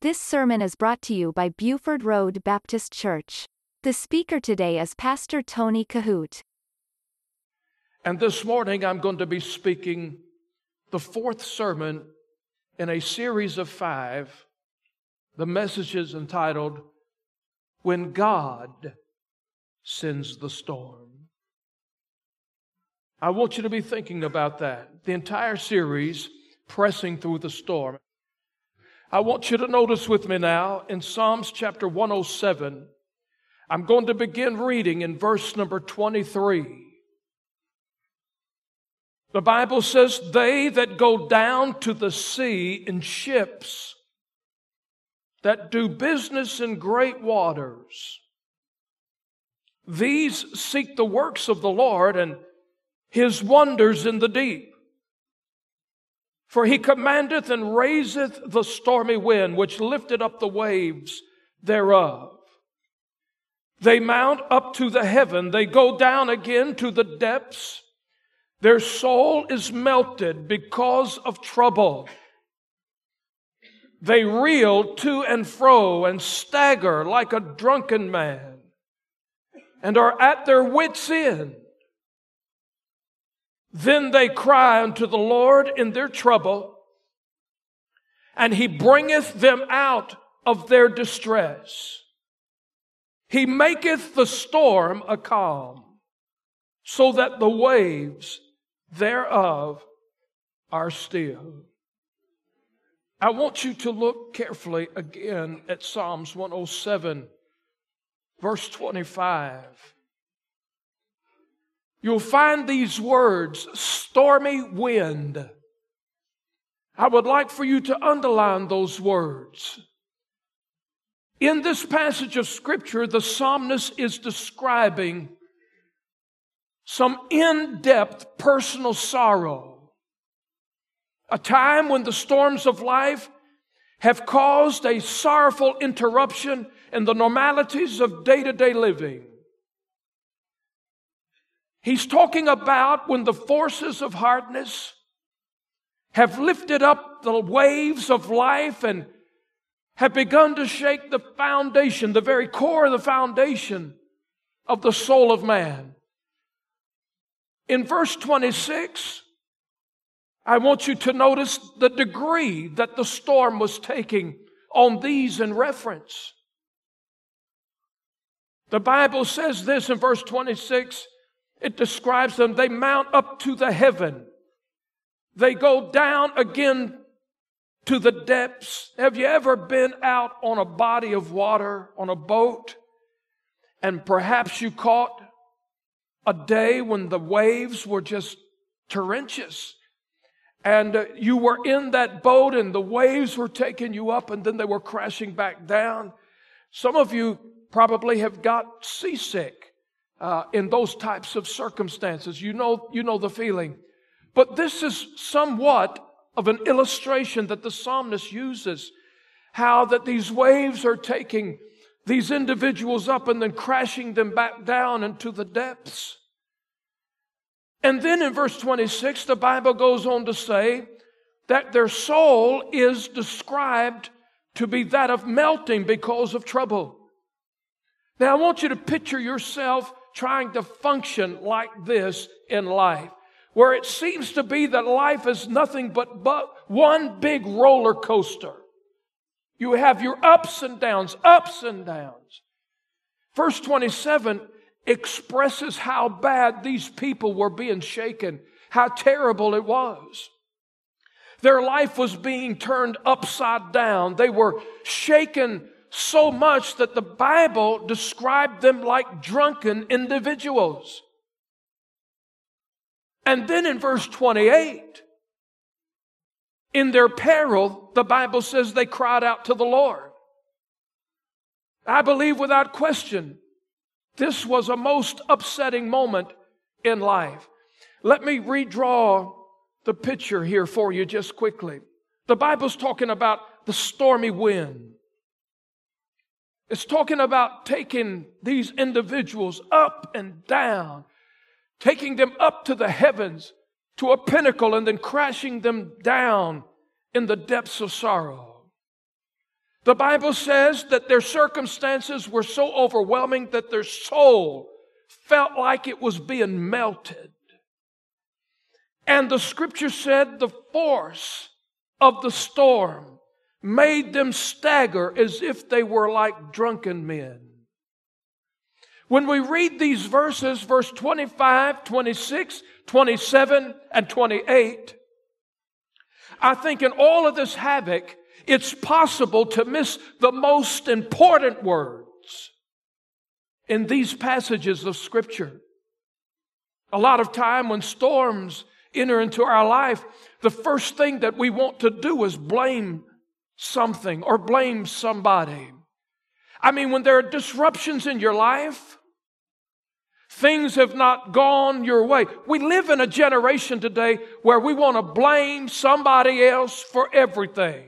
This sermon is brought to you by Buford Road Baptist Church. The speaker today is Pastor Tony Kohout. And this morning I'm going to be speaking the fourth sermon in a series of five. The message is entitled, When God Sends the Storm. I want you to be thinking about that. The entire series, Pressing Through the Storm. I want you to notice with me now in Psalms chapter 107. I'm going to begin reading in verse number 23. The Bible says, They that go down to the sea in ships, that do business in great waters, these seek the works of the Lord and his wonders in the deep. For he commandeth and raiseth the stormy wind, which lifted up the waves thereof. They mount up to the heaven, they go down again to the depths. Their soul is melted because of trouble. They reel to and fro and stagger like a drunken man and are at their wits' end. Then they cry unto the Lord in their trouble, and he bringeth them out of their distress. He maketh the storm a calm, so that the waves thereof are still. I want you to look carefully again at Psalms 107, verse 25 you'll find these words stormy wind. I would like for you to underline those words. In this passage of Scripture, the psalmist is describing some in depth personal sorrow. A time when the storms of life have caused a sorrowful interruption in the normalities of day to day living. He's talking about when the forces of hardness have lifted up the waves of life and have begun to shake the foundation, the very core of the foundation of the soul of man. In verse 26, I want you to notice the degree that the storm was taking on these in reference. The Bible says this in verse 26 it describes them. They mount up to the heaven. They go down again to the depths. Have you ever been out on a body of water on a boat and perhaps you caught a day when the waves were just torrentious and uh, you were in that boat and the waves were taking you up and then they were crashing back down? Some of you probably have got seasick uh, in those types of circumstances. You know, you know the feeling. But this is somewhat of an illustration that the psalmist uses. How that these waves are taking these individuals up and then crashing them back down into the depths. And then in verse 26, the Bible goes on to say that their soul is described to be that of melting because of trouble. Now I want you to picture yourself trying to function like this in life, where it seems to be that life is nothing but, but one big roller coaster. You have your ups and downs, ups and downs. Verse 27 expresses how bad these people were being shaken, how terrible it was. Their life was being turned upside down. They were shaken so much that the Bible described them like drunken individuals. And then in verse 28, in their peril, the Bible says they cried out to the Lord. I believe without question, this was a most upsetting moment in life. Let me redraw the picture here for you just quickly. The Bible's talking about the stormy wind. It's talking about taking these individuals up and down, taking them up to the heavens, to a pinnacle, and then crashing them down in the depths of sorrow. The Bible says that their circumstances were so overwhelming that their soul felt like it was being melted. And the scripture said the force of the storm made them stagger as if they were like drunken men. When we read these verses, verse 25, 26, 27, and 28, I think in all of this havoc, it's possible to miss the most important words in these passages of Scripture. A lot of time when storms enter into our life, the first thing that we want to do is blame something or blame somebody. I mean, when there are disruptions in your life, things have not gone your way. We live in a generation today where we want to blame somebody else for everything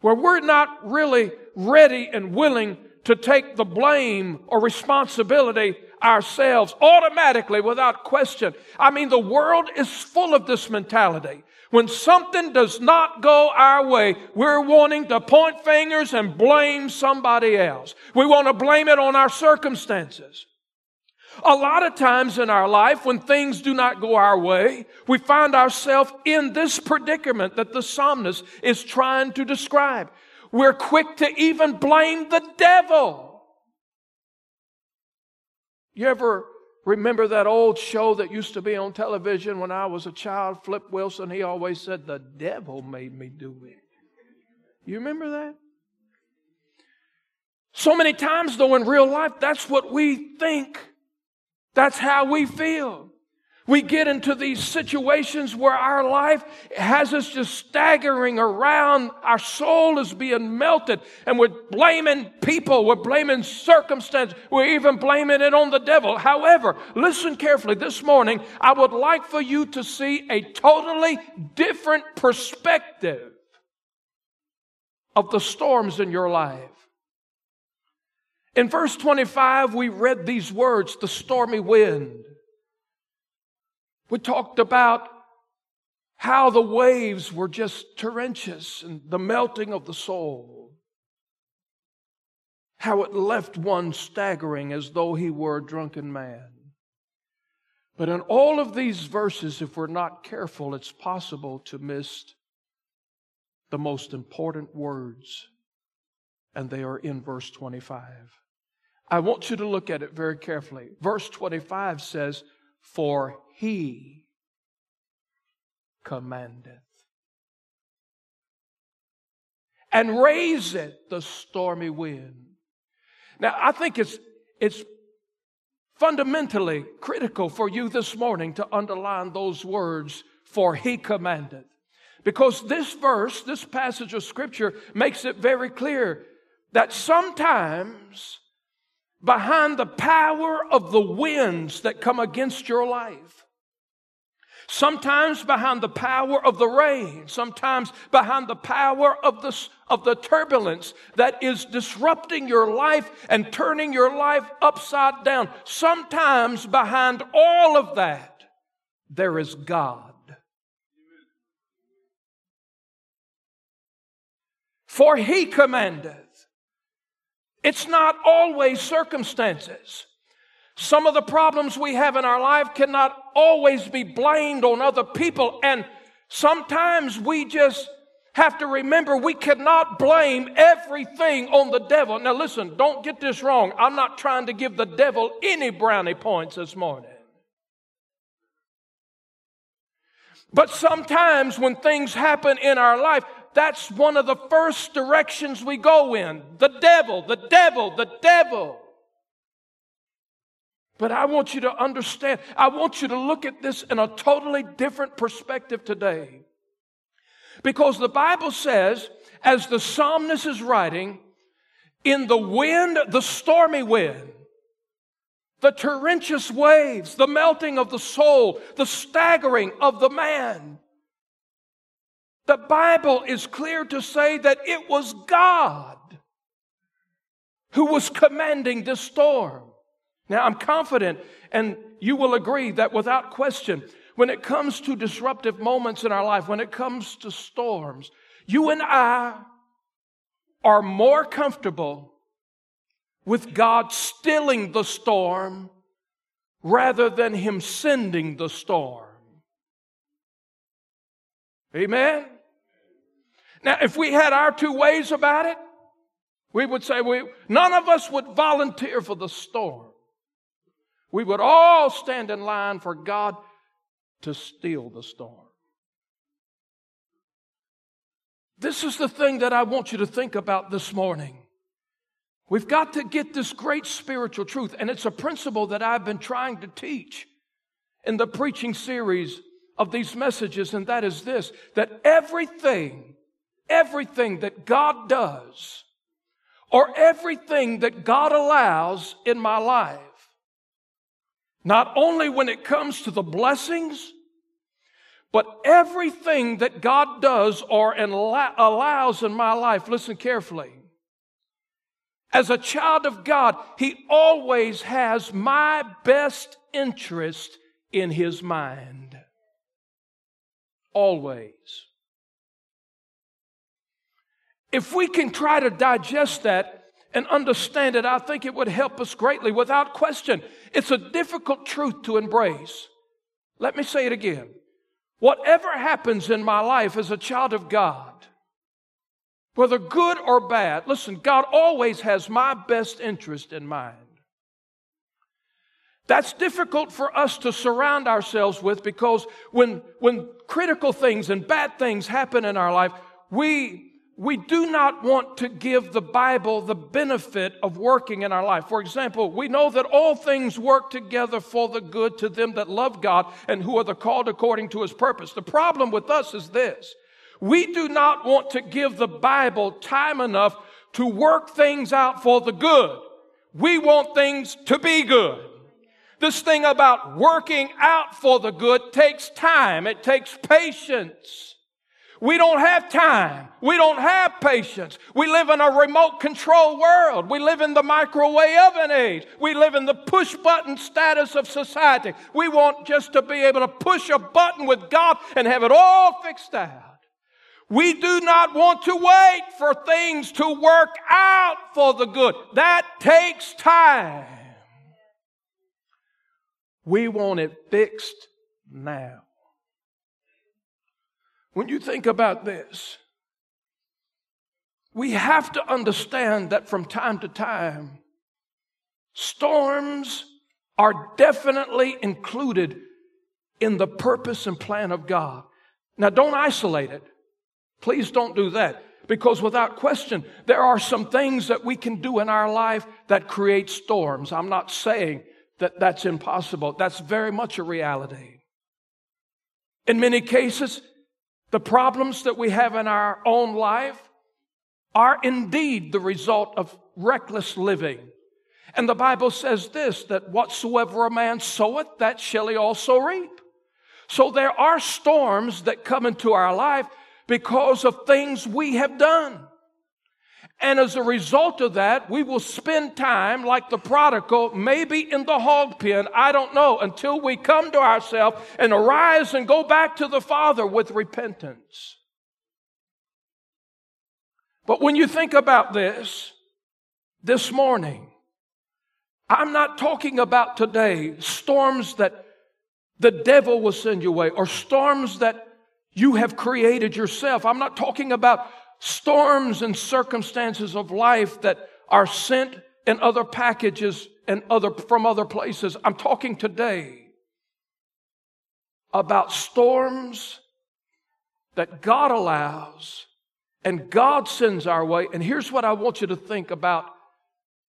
where we're not really ready and willing to take the blame or responsibility ourselves automatically without question. I mean, the world is full of this mentality. When something does not go our way, we're wanting to point fingers and blame somebody else. We want to blame it on our circumstances. A lot of times in our life, when things do not go our way, we find ourselves in this predicament that the psalmist is trying to describe. We're quick to even blame the devil. You ever remember that old show that used to be on television when I was a child, Flip Wilson? He always said, The devil made me do it. You remember that? So many times, though, in real life, that's what we think that's how we feel. We get into these situations where our life has us just staggering around. Our soul is being melted and we're blaming people. We're blaming circumstance. We're even blaming it on the devil. However, listen carefully. This morning, I would like for you to see a totally different perspective of the storms in your life. In verse 25, we read these words, the stormy wind. We talked about how the waves were just torrentious and the melting of the soul. How it left one staggering as though he were a drunken man. But in all of these verses, if we're not careful, it's possible to miss the most important words, and they are in verse 25. I want you to look at it very carefully. Verse 25 says, For he commandeth and raiseth the stormy wind. Now, I think it's, it's fundamentally critical for you this morning to underline those words, for he commandeth. Because this verse, this passage of scripture makes it very clear that sometimes behind the power of the winds that come against your life. Sometimes behind the power of the rain, sometimes behind the power of the, of the turbulence that is disrupting your life and turning your life upside down. Sometimes behind all of that, there is God. For he commanded it's not always circumstances. Some of the problems we have in our life cannot always be blamed on other people. And sometimes we just have to remember we cannot blame everything on the devil. Now, listen, don't get this wrong. I'm not trying to give the devil any brownie points this morning. But sometimes when things happen in our life, that's one of the first directions we go in. The devil, the devil, the devil. But I want you to understand, I want you to look at this in a totally different perspective today. Because the Bible says, as the psalmist is writing, in the wind, the stormy wind, the torrentious waves, the melting of the soul, the staggering of the man, the Bible is clear to say that it was God who was commanding this storm. Now, I'm confident, and you will agree that without question, when it comes to disruptive moments in our life, when it comes to storms, you and I are more comfortable with God stilling the storm rather than Him sending the storm. Amen? Now, if we had our two ways about it, we would say we, none of us would volunteer for the storm. We would all stand in line for God to steal the storm. This is the thing that I want you to think about this morning. We've got to get this great spiritual truth, and it's a principle that I've been trying to teach in the preaching series of these messages, and that is this that everything, everything that God does, or everything that God allows in my life, not only when it comes to the blessings, but everything that God does or allows in my life, listen carefully. As a child of God, He always has my best interest in His mind. Always. If we can try to digest that and understand it, I think it would help us greatly without question. It's a difficult truth to embrace. Let me say it again. Whatever happens in my life as a child of God, whether good or bad, listen, God always has my best interest in mind. That's difficult for us to surround ourselves with because when, when critical things and bad things happen in our life, we we do not want to give the Bible the benefit of working in our life. For example, we know that all things work together for the good to them that love God and who are the called according to his purpose. The problem with us is this. We do not want to give the Bible time enough to work things out for the good. We want things to be good. This thing about working out for the good takes time. It takes patience. We don't have time. We don't have patience. We live in a remote control world. We live in the microwave oven age. We live in the push button status of society. We want just to be able to push a button with God and have it all fixed out. We do not want to wait for things to work out for the good. That takes time. We want it fixed now. When you think about this, we have to understand that from time to time, storms are definitely included in the purpose and plan of God. Now, don't isolate it. Please don't do that. Because without question, there are some things that we can do in our life that create storms. I'm not saying that that's impossible. That's very much a reality. In many cases, the problems that we have in our own life are indeed the result of reckless living. And the Bible says this that whatsoever a man soweth, that shall he also reap. So there are storms that come into our life because of things we have done. And as a result of that, we will spend time like the prodigal, maybe in the hog pen, I don't know, until we come to ourselves and arise and go back to the Father with repentance. But when you think about this, this morning, I'm not talking about today storms that the devil will send your way or storms that you have created yourself. I'm not talking about storms and circumstances of life that are sent in other packages and other from other places. I'm talking today about storms that God allows and God sends our way. And here's what I want you to think about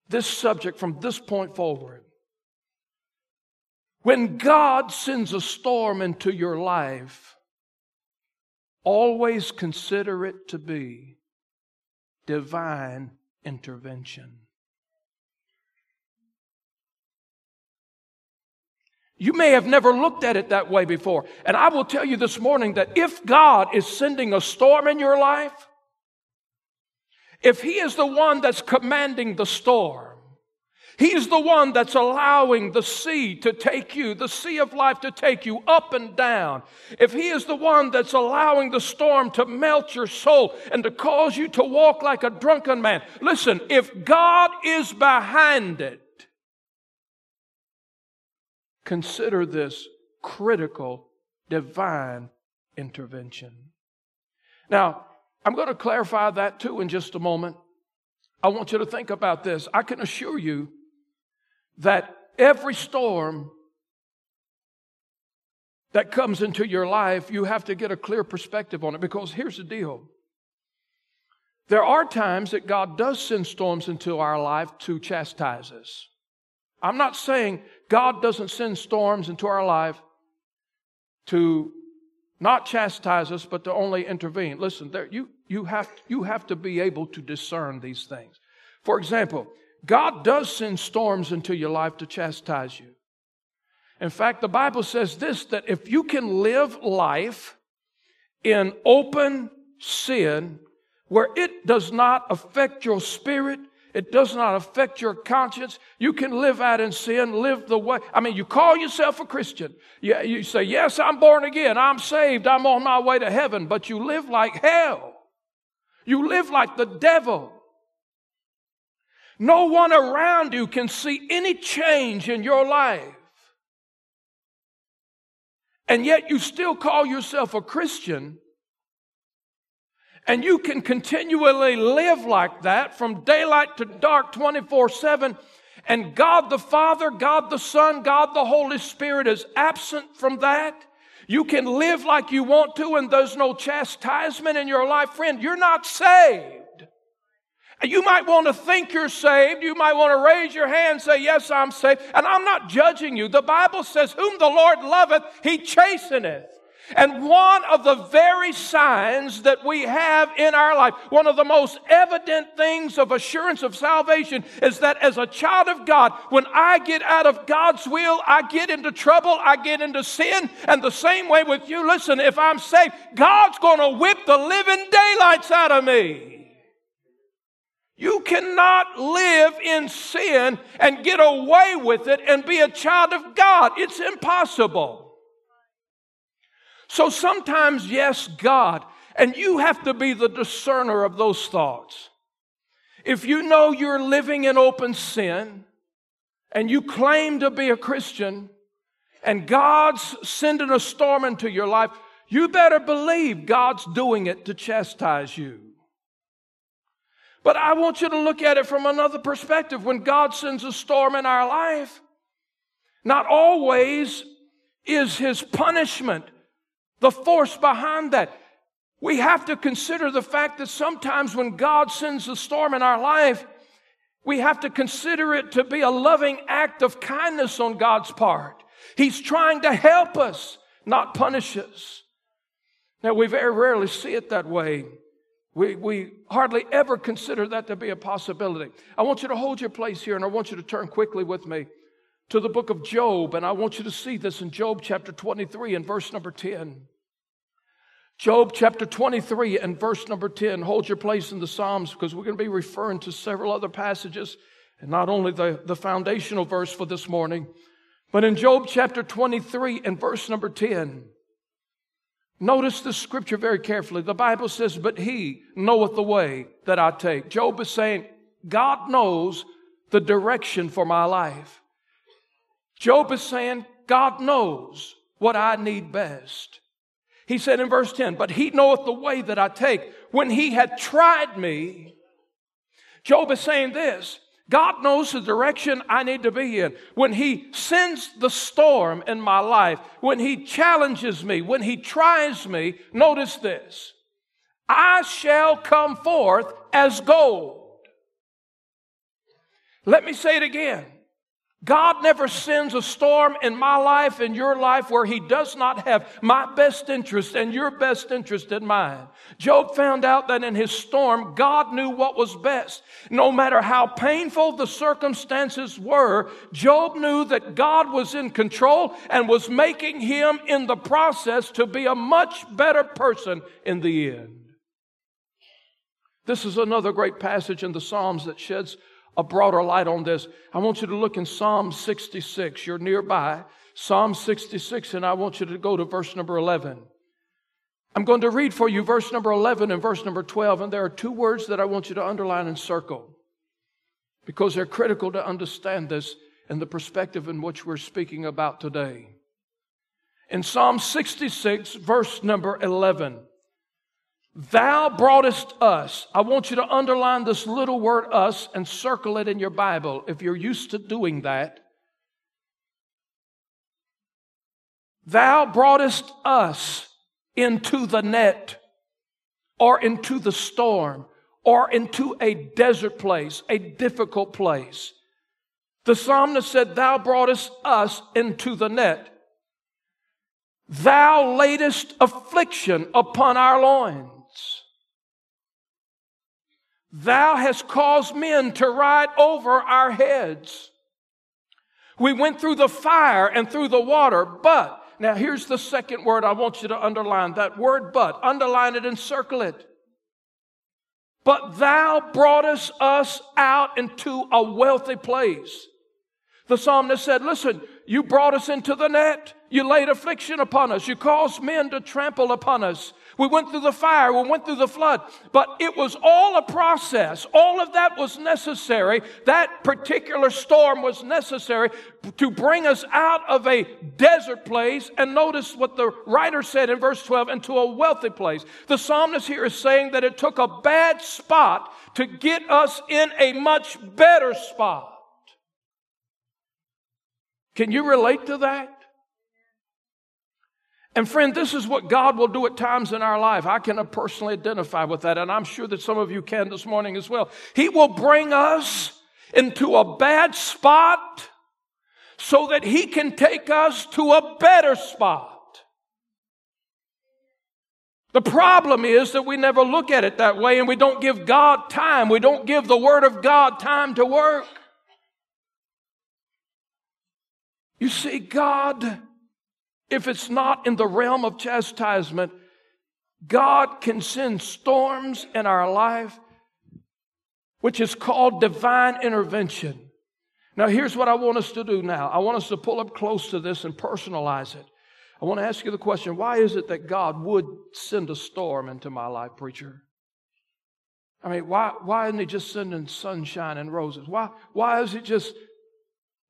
this subject from this point forward. When God sends a storm into your life, Always consider it to be divine intervention. You may have never looked at it that way before. And I will tell you this morning that if God is sending a storm in your life, if He is the one that's commanding the storm, He's the one that's allowing the sea to take you, the sea of life to take you up and down. If He is the one that's allowing the storm to melt your soul and to cause you to walk like a drunken man, listen, if God is behind it, consider this critical divine intervention. Now, I'm going to clarify that too in just a moment. I want you to think about this. I can assure you that every storm that comes into your life, you have to get a clear perspective on it because here's the deal. There are times that God does send storms into our life to chastise us. I'm not saying God doesn't send storms into our life to not chastise us, but to only intervene. Listen, there, you, you, have, you have to be able to discern these things. For example, God does send storms into your life to chastise you. In fact, the Bible says this that if you can live life in open sin where it does not affect your spirit, it does not affect your conscience. You can live out in sin, live the way. I mean, you call yourself a Christian. You, you say, Yes, I'm born again. I'm saved. I'm on my way to heaven. But you live like hell. You live like the devil. No one around you can see any change in your life. And yet you still call yourself a Christian. And you can continually live like that from daylight to dark 24 7. And God the Father, God the Son, God the Holy Spirit is absent from that. You can live like you want to and there's no chastisement in your life. Friend, you're not saved. You might want to think you're saved. You might want to raise your hand and say, Yes, I'm saved. And I'm not judging you. The Bible says, Whom the Lord loveth, he chasteneth. And one of the very signs that we have in our life, one of the most evident things of assurance of salvation is that as a child of God, when I get out of God's will, I get into trouble, I get into sin. And the same way with you, listen, if I'm saved, God's going to whip the living daylights out of me. You cannot live in sin and get away with it and be a child of God. It's impossible. So sometimes, yes, God, and you have to be the discerner of those thoughts. If you know you're living in open sin and you claim to be a Christian and God's sending a storm into your life, you better believe God's doing it to chastise you. But I want you to look at it from another perspective. When God sends a storm in our life, not always is his punishment the force behind that. We have to consider the fact that sometimes when God sends a storm in our life, we have to consider it to be a loving act of kindness on God's part. He's trying to help us, not punish us. Now, we very rarely see it that way. We, we hardly ever consider that to be a possibility. I want you to hold your place here and I want you to turn quickly with me to the book of Job. And I want you to see this in Job chapter 23 and verse number 10. Job chapter 23 and verse number 10. Hold your place in the Psalms because we're going to be referring to several other passages and not only the, the foundational verse for this morning, but in Job chapter 23 and verse number 10. Notice the scripture very carefully. The Bible says, But he knoweth the way that I take. Job is saying, God knows the direction for my life. Job is saying, God knows what I need best. He said in verse 10, But he knoweth the way that I take. When he had tried me, Job is saying this God knows the direction I need to be in. When He sends the storm in my life, when He challenges me, when He tries me, notice this I shall come forth as gold. Let me say it again. God never sends a storm in my life and your life where He does not have my best interest and your best interest in mind. Job found out that in his storm, God knew what was best. No matter how painful the circumstances were, Job knew that God was in control and was making him in the process to be a much better person in the end. This is another great passage in the Psalms that sheds a broader light on this, I want you to look in Psalm 66. You're nearby. Psalm 66, and I want you to go to verse number 11. I'm going to read for you verse number 11 and verse number 12, and there are two words that I want you to underline and circle because they're critical to understand this in the perspective in which we're speaking about today. In Psalm 66, verse number 11, Thou broughtest us. I want you to underline this little word us and circle it in your Bible if you're used to doing that. Thou broughtest us into the net or into the storm or into a desert place, a difficult place. The psalmist said, Thou broughtest us into the net. Thou laidest affliction upon our loins. Thou hast caused men to ride over our heads. We went through the fire and through the water, but now here's the second word I want you to underline. That word but. Underline it and circle it. But thou broughtest us out into a wealthy place. The psalmist said, Listen, you brought us into the net. You laid affliction upon us. You caused men to trample upon us. We went through the fire. We went through the flood. But it was all a process. All of that was necessary. That particular storm was necessary to bring us out of a desert place. And notice what the writer said in verse 12 into a wealthy place. The psalmist here is saying that it took a bad spot to get us in a much better spot. Can you relate to that? And friend, this is what God will do at times in our life. I can personally identify with that, and I'm sure that some of you can this morning as well. He will bring us into a bad spot so that He can take us to a better spot. The problem is that we never look at it that way and we don't give God time. We don't give the Word of God time to work. You see, God if it's not in the realm of chastisement, God can send storms in our life, which is called divine intervention. Now, here's what I want us to do now. I want us to pull up close to this and personalize it. I want to ask you the question why is it that God would send a storm into my life, preacher? I mean, why, why isn't He just sending sunshine and roses? Why, why is He just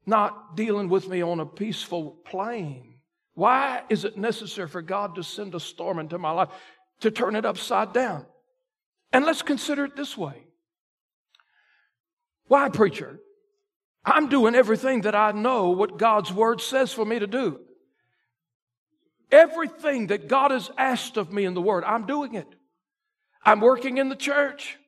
not dealing with me on a peaceful plane? Why is it necessary for God to send a storm into my life to turn it upside down? And let's consider it this way. Why, preacher? I'm doing everything that I know what God's word says for me to do. Everything that God has asked of me in the word, I'm doing it. I'm working in the church.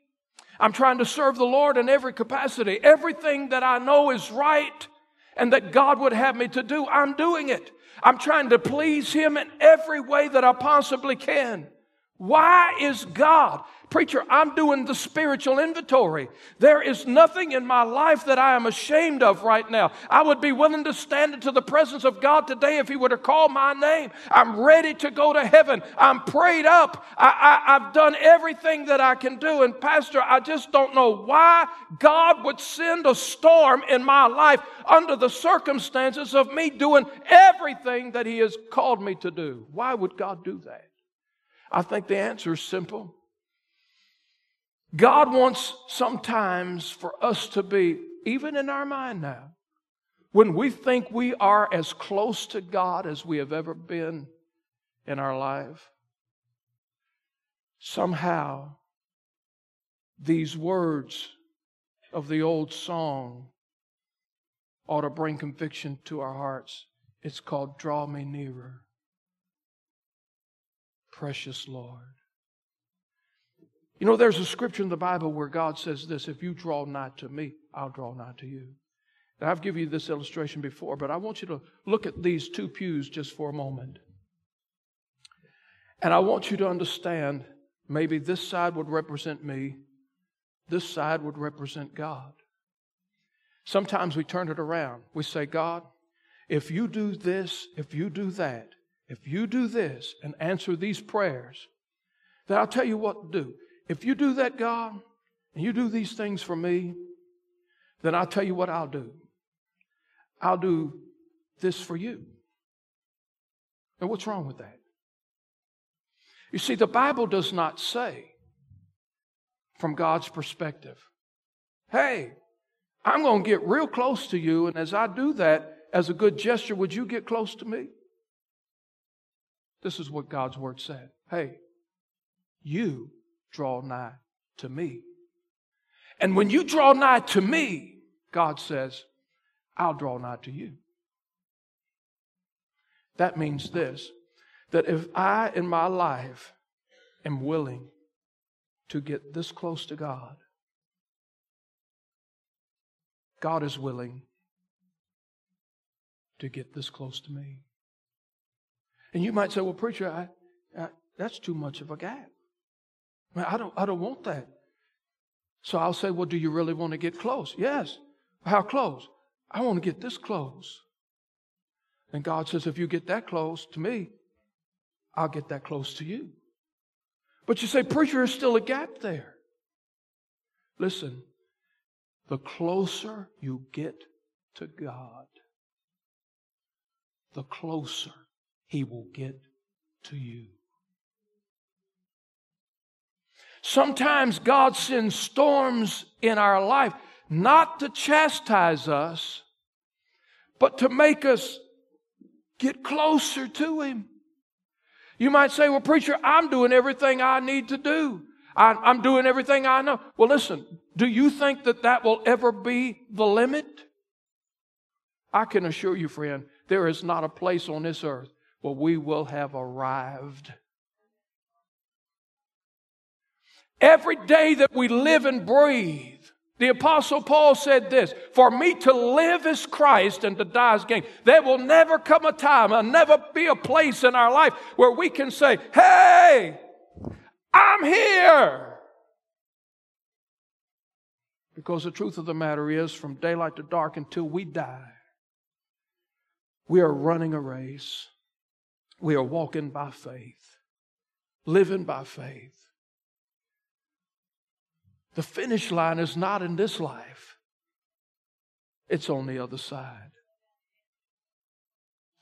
I'm trying to serve the Lord in every capacity. Everything that I know is right and that God would have me to do, I'm doing it. I'm trying to please Him in every way that I possibly can. Why is God? Preacher, I'm doing the spiritual inventory. There is nothing in my life that I am ashamed of right now. I would be willing to stand into the presence of God today if He were to call my name. I'm ready to go to heaven. I'm prayed up. I, I've done everything that I can do. And, Pastor, I just don't know why God would send a storm in my life under the circumstances of me doing everything that He has called me to do. Why would God do that? I think the answer is simple. God wants sometimes for us to be, even in our mind now, when we think we are as close to God as we have ever been in our life, somehow these words of the old song ought to bring conviction to our hearts. It's called Draw Me Nearer precious Lord. You know, there's a scripture in the Bible where God says this if you draw nigh to me, I'll draw nigh to you. Now, I've given you this illustration before, but I want you to look at these two pews just for a moment. And I want you to understand maybe this side would represent me, this side would represent God. Sometimes we turn it around. We say, God, if you do this, if you do that, if you do this and answer these prayers, then I'll tell you what to do. If you do that, God, and you do these things for me, then I'll tell you what I'll do. I'll do this for you. And what's wrong with that? You see, the Bible does not say, from God's perspective, hey, I'm going to get real close to you, and as I do that, as a good gesture, would you get close to me? This is what God's word said. Hey, you draw nigh to me. And when you draw nigh to me, God says, I'll draw nigh to you. That means this that if I in my life am willing to get this close to God, God is willing to get this close to me. And you might say, well, preacher, I, I, that's too much of a gap. I, I, don't, I don't want that. So I'll say, well, do you really want to get close? Yes. How close? I want to get this close. And God says, if you get that close to me, I'll get that close to you. But you say, preacher, there's still a gap there. Listen, the closer you get to God, the closer He will get to you. Sometimes God sends storms in our life not to chastise us, but to make us get closer to Him. You might say, Well, preacher, I'm doing everything I need to do. I, am doing everything I know. Well, listen, do you think that that will ever be the limit? I can assure you, friend, there is not a place on this earth where we will have arrived. Every day that we live and breathe, the Apostle Paul said this For me to live is Christ and to die is gain. There will never come a time, there'll never be a place in our life where we can say, Hey, I'm here. Because the truth of the matter is, from daylight to dark until we die, we are running a race. We are walking by faith, living by faith. The finish line is not in this life, it's on the other side.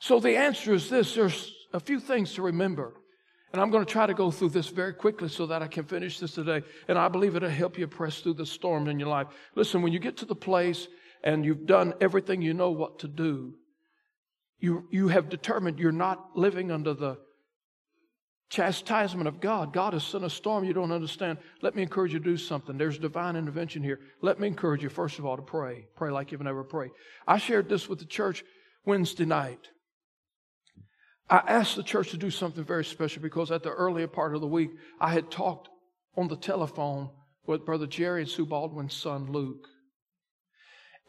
So the answer is this there's a few things to remember. And I'm going to try to go through this very quickly so that I can finish this today. And I believe it'll help you press through the storm in your life. Listen, when you get to the place and you've done everything you know what to do, you, you have determined you're not living under the chastisement of God. God has sent a storm you don't understand. Let me encourage you to do something. There's divine intervention here. Let me encourage you, first of all, to pray. Pray like you've never prayed. I shared this with the church Wednesday night. I asked the church to do something very special because at the earlier part of the week, I had talked on the telephone with Brother Jerry and Sue Baldwin's son, Luke.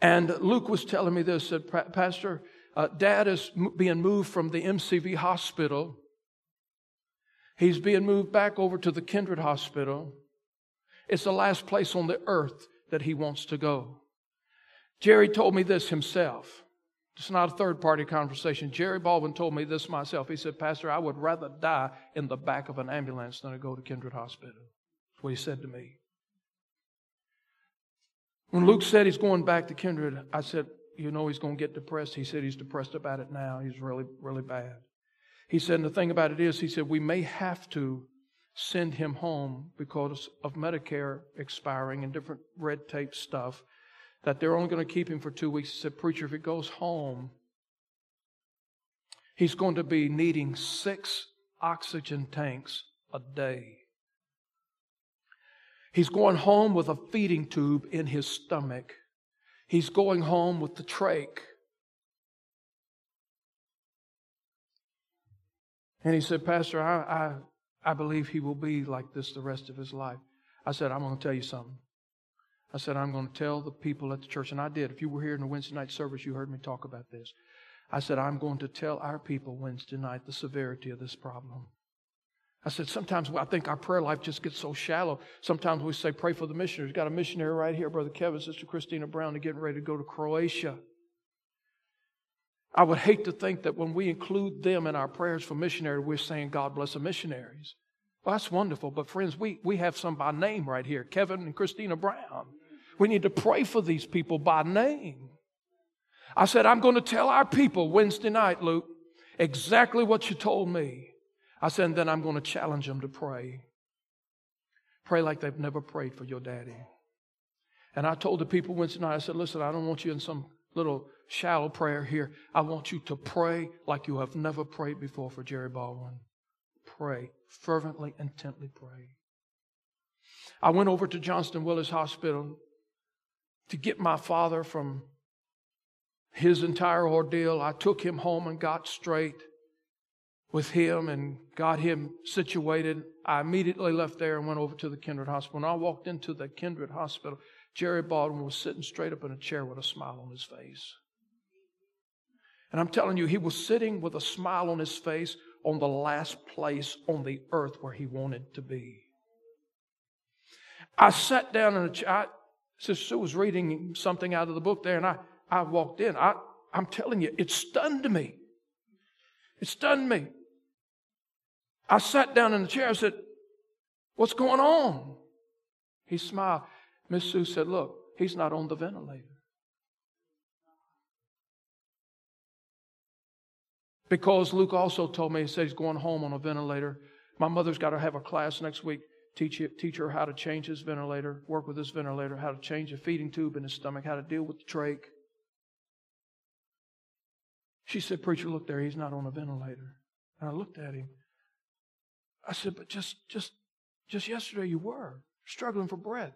And Luke was telling me this, said, Pastor, uh, Dad is being moved from the MCV hospital He's being moved back over to the Kindred Hospital. It's the last place on the earth that he wants to go. Jerry told me this himself. It's not a third party conversation. Jerry Baldwin told me this myself. He said, Pastor, I would rather die in the back of an ambulance than to go to Kindred Hospital. That's what he said to me. When Luke said he's going back to Kindred, I said, You know he's going to get depressed. He said he's depressed about it now. He's really, really bad. He said, and the thing about it is, he said, we may have to send him home because of Medicare expiring and different red tape stuff, that they're only going to keep him for two weeks. He said, Preacher, if he goes home, he's going to be needing six oxygen tanks a day. He's going home with a feeding tube in his stomach. He's going home with the trach And he said, Pastor, I, I, I believe he will be like this the rest of his life. I said, I'm going to tell you something. I said, I'm going to tell the people at the church, and I did. If you were here in the Wednesday night service, you heard me talk about this. I said, I'm going to tell our people Wednesday night the severity of this problem. I said, sometimes I think our prayer life just gets so shallow. Sometimes we say, pray for the missionaries. Got a missionary right here, Brother Kevin, Sister Christina Brown, are getting ready to go to Croatia. I would hate to think that when we include them in our prayers for missionary, we're saying, God bless the missionaries. Well, that's wonderful. But friends, we, we have some by name right here Kevin and Christina Brown. We need to pray for these people by name. I said, I'm going to tell our people Wednesday night, Luke, exactly what you told me. I said, and then I'm going to challenge them to pray. Pray like they've never prayed for your daddy. And I told the people Wednesday night, I said, listen, I don't want you in some little shallow prayer here. I want you to pray like you have never prayed before for Jerry Baldwin. Pray. Fervently, intently pray. I went over to Johnston Willis Hospital to get my father from his entire ordeal. I took him home and got straight with him and got him situated. I immediately left there and went over to the Kindred Hospital. And I walked into the Kindred Hospital. Jerry Baldwin was sitting straight up in a chair with a smile on his face. And I'm telling you, he was sitting with a smile on his face on the last place on the earth where he wanted to be. I sat down in a chair. Sister Sue was reading something out of the book there, and I, I walked in. I, I'm telling you, it stunned me. It stunned me. I sat down in the chair. I said, What's going on? He smiled. Miss Sue said, Look, he's not on the ventilator. Because Luke also told me, he said he's going home on a ventilator. My mother's got to have a class next week, teach, teach her how to change his ventilator, work with his ventilator, how to change a feeding tube in his stomach, how to deal with the trach. She said, Preacher, look there, he's not on a ventilator. And I looked at him. I said, But just just just yesterday you were struggling for breath.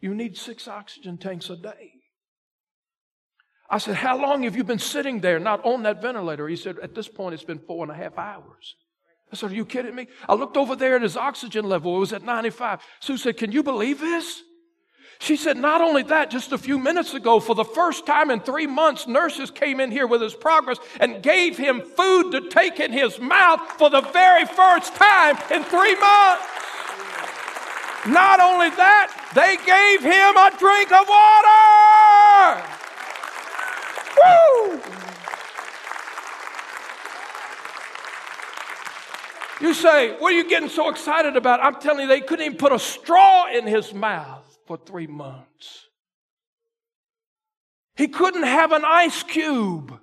You need six oxygen tanks a day. I said, How long have you been sitting there, not on that ventilator? He said, At this point, it's been four and a half hours. I said, Are you kidding me? I looked over there at his oxygen level. It was at 95. Sue said, Can you believe this? She said, Not only that, just a few minutes ago, for the first time in three months, nurses came in here with his progress and gave him food to take in his mouth for the very first time in three months. Not only that, they gave him a drink of water. Woo! You say, what are you getting so excited about? I'm telling you, they couldn't even put a straw in his mouth for three months. He couldn't have an ice cube,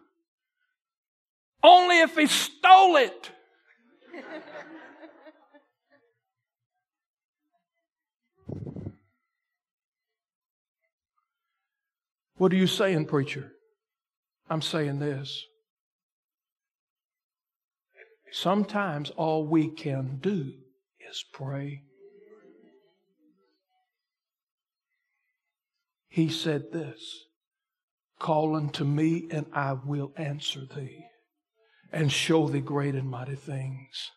only if he stole it. What are you saying, preacher? I'm saying this. Sometimes all we can do is pray. He said this Call unto me, and I will answer thee, and show thee great and mighty things.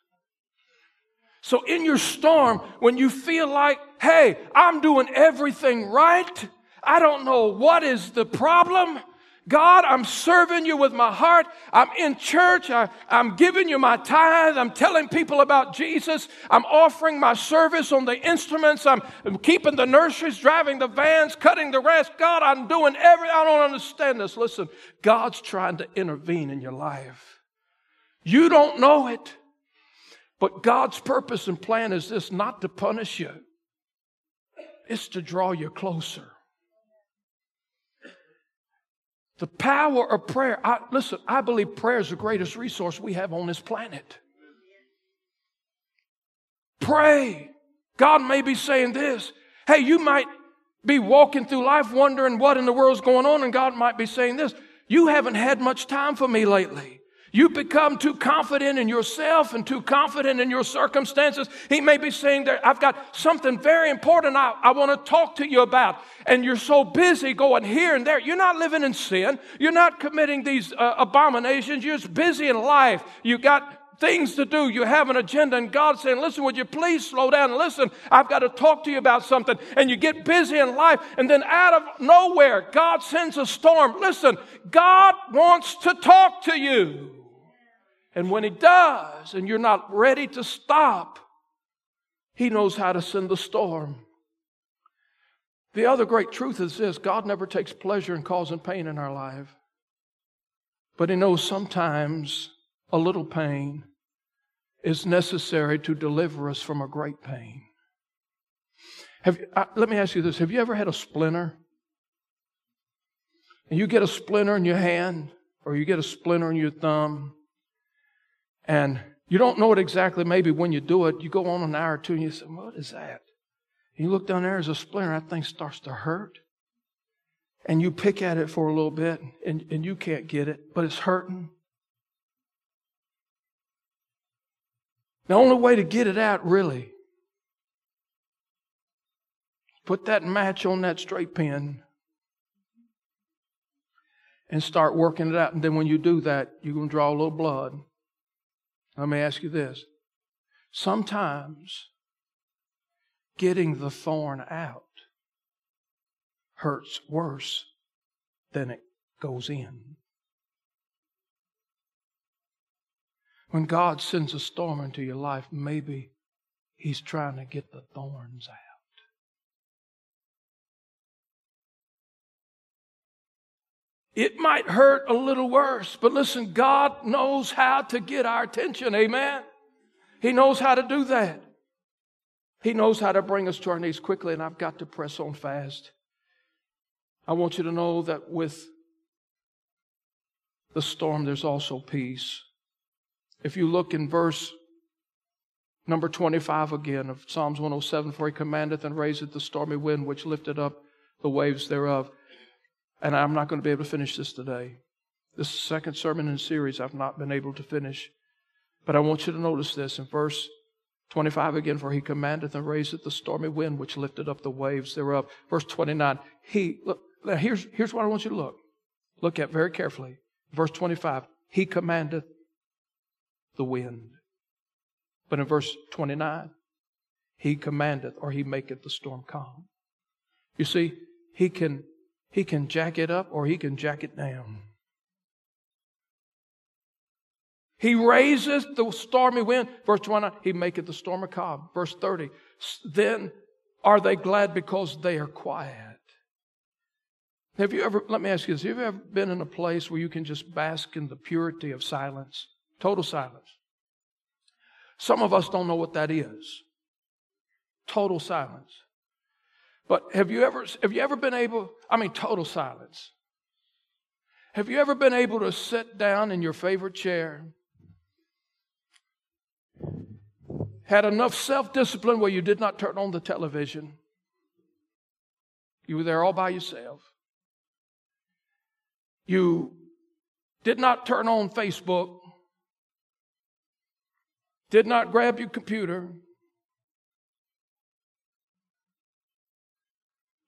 So, in your storm, when you feel like, hey, I'm doing everything right, I don't know what is the problem. God, I'm serving you with my heart. I'm in church. I, am giving you my tithe. I'm telling people about Jesus. I'm offering my service on the instruments. I'm, I'm keeping the nurseries, driving the vans, cutting the rest. God, I'm doing every, I don't understand this. Listen, God's trying to intervene in your life. You don't know it. But God's purpose and plan is this not to punish you, it's to draw you closer. The power of prayer. I, listen, I believe prayer is the greatest resource we have on this planet. Pray. God may be saying this. Hey, you might be walking through life wondering what in the world's going on, and God might be saying this. You haven't had much time for me lately. You become too confident in yourself and too confident in your circumstances. He may be saying that I've got something very important I, I want to talk to you about. And you're so busy going here and there. You're not living in sin. You're not committing these uh, abominations. You're just busy in life. You've got things to do. You have an agenda, and God's saying, Listen, would you please slow down and listen? I've got to talk to you about something. And you get busy in life, and then out of nowhere, God sends a storm. Listen, God wants to talk to you. And when He does, and you're not ready to stop, He knows how to send the storm. The other great truth is this God never takes pleasure in causing pain in our life. But He knows sometimes a little pain is necessary to deliver us from a great pain. Have, let me ask you this Have you ever had a splinter and you get a splinter in your hand or you get a splinter in your thumb and you don't know it exactly maybe when you do it, you go on an hour or two and you say, What is that? And you look down there, there's a splinter, that thing starts to hurt. And you pick at it for a little bit and, and you can't get it, but it's hurting. The only way to get it out, really, put that match on that straight pin and start working it out. And then when you do that, you're going to draw a little blood. Let me ask you this. Sometimes getting the thorn out hurts worse than it goes in. When God sends a storm into your life, maybe He's trying to get the thorns out. It might hurt a little worse, but listen, God knows how to get our attention. Amen. He knows how to do that. He knows how to bring us to our knees quickly, and I've got to press on fast. I want you to know that with the storm, there's also peace. If you look in verse number 25 again of Psalms 107, for he commandeth and raiseth the stormy wind which lifted up the waves thereof. And I'm not going to be able to finish this today. This is the second sermon in the series I've not been able to finish. But I want you to notice this in verse 25 again, for he commandeth and raiseth the stormy wind which lifted up the waves thereof. Verse 29, he, look, now here's, here's what I want you to look. Look at very carefully. Verse 25, he commandeth the wind. But in verse 29, he commandeth or he maketh the storm calm. You see, he can he can jack it up or he can jack it down. He raises the stormy wind. Verse 20, he maketh the storm a calm. Verse 30, then are they glad because they are quiet. Have you ever, let me ask you this, have you ever been in a place where you can just bask in the purity of silence? Total silence. Some of us don't know what that is. Total silence. But have you ever have you ever been able, I mean total silence. Have you ever been able to sit down in your favorite chair? Had enough self-discipline where you did not turn on the television. You were there all by yourself. You did not turn on Facebook. Did not grab your computer.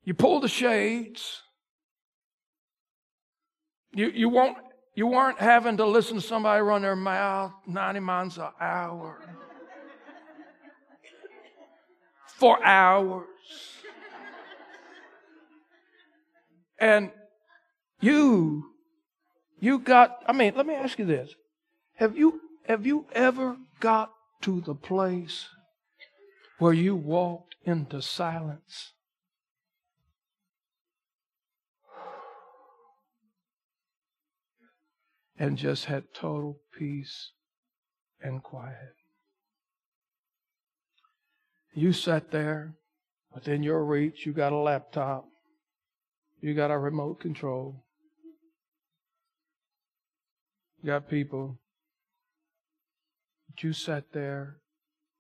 You pull the shades. You, you, won't, you weren't having to listen to somebody run their mouth 90 miles an hour for hours. And you, you got, I mean, let me ask you this. Have you, have you ever got to the place where you walked into silence? And just had total peace and quiet. You sat there within your reach, you got a laptop, you got a remote control, you got people, but you sat there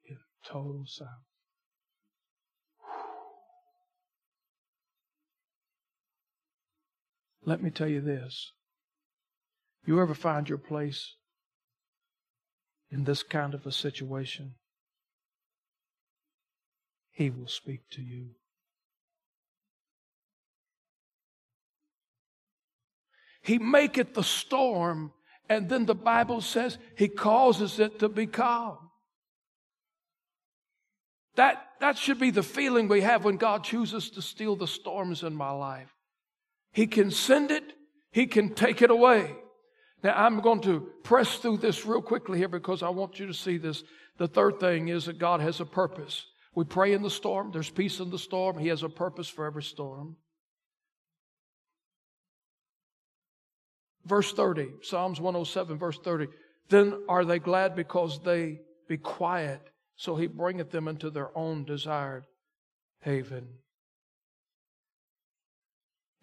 in total silence. Let me tell you this you ever find your place in this kind of a situation, He will speak to you. He maketh the storm, and then the Bible says He causes it to be calm. That, that should be the feeling we have when God chooses to steal the storms in my life. He can send it, He can take it away. Now, I'm going to press through this real quickly here because I want you to see this. The third thing is that God has a purpose. We pray in the storm, there's peace in the storm. He has a purpose for every storm. Verse 30, Psalms 107, verse 30. Then are they glad because they be quiet, so he bringeth them into their own desired haven.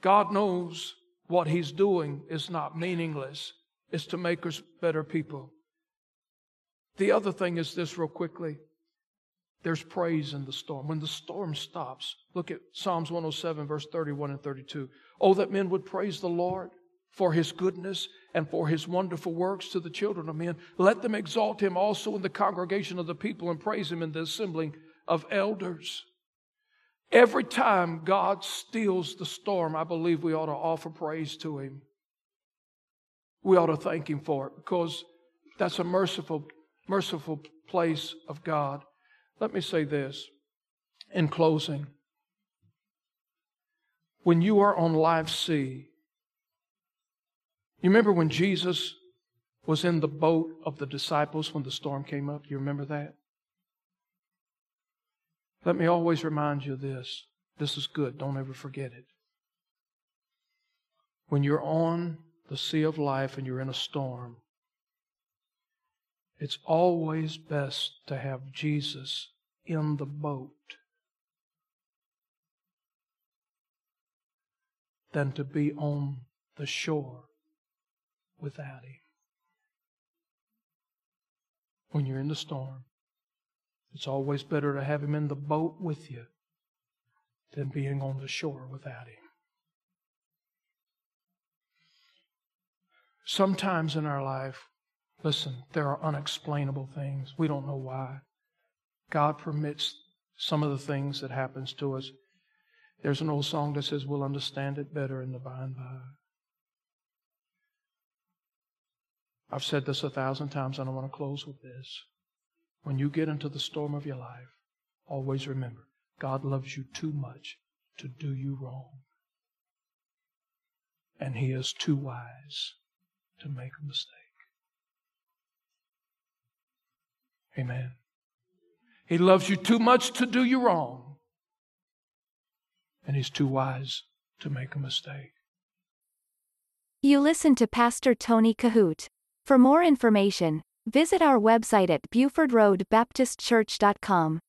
God knows what He's doing is not meaningless, it's to make us better people. The other thing is this, real quickly. There's praise in the storm. When the storm stops, look at Psalms 107, verse 31 and 32. Oh, that men would praise the Lord for his goodness and for his wonderful works to the children of men. Let them exalt him also in the congregation of the people and praise him in the assembling of elders. Every time God steals the storm, I believe we ought to offer praise to him. We ought to thank him for it because that's a merciful, merciful place of God. Let me say this in closing. When you are on life's sea, you remember when Jesus was in the boat of the disciples when the storm came up? You remember that? Let me always remind you of this. This is good. Don't ever forget it. When you're on the sea of life and you're in a storm, it's always best to have Jesus in the boat than to be on the shore without Him. When you're in the storm, it's always better to have Him in the boat with you than being on the shore without Him. Sometimes in our life, listen, there are unexplainable things. We don't know why. God permits some of the things that happens to us. There's an old song that says we'll understand it better in the by and by. I've said this a thousand times and I want to close with this. When you get into the storm of your life, always remember God loves you too much to do you wrong. And He is too wise to make a mistake. Amen. He loves you too much to do you wrong. And He's too wise to make a mistake. You listen to Pastor Tony Kohout. For more information, visit our website at BufordRoadBaptistChurch.com.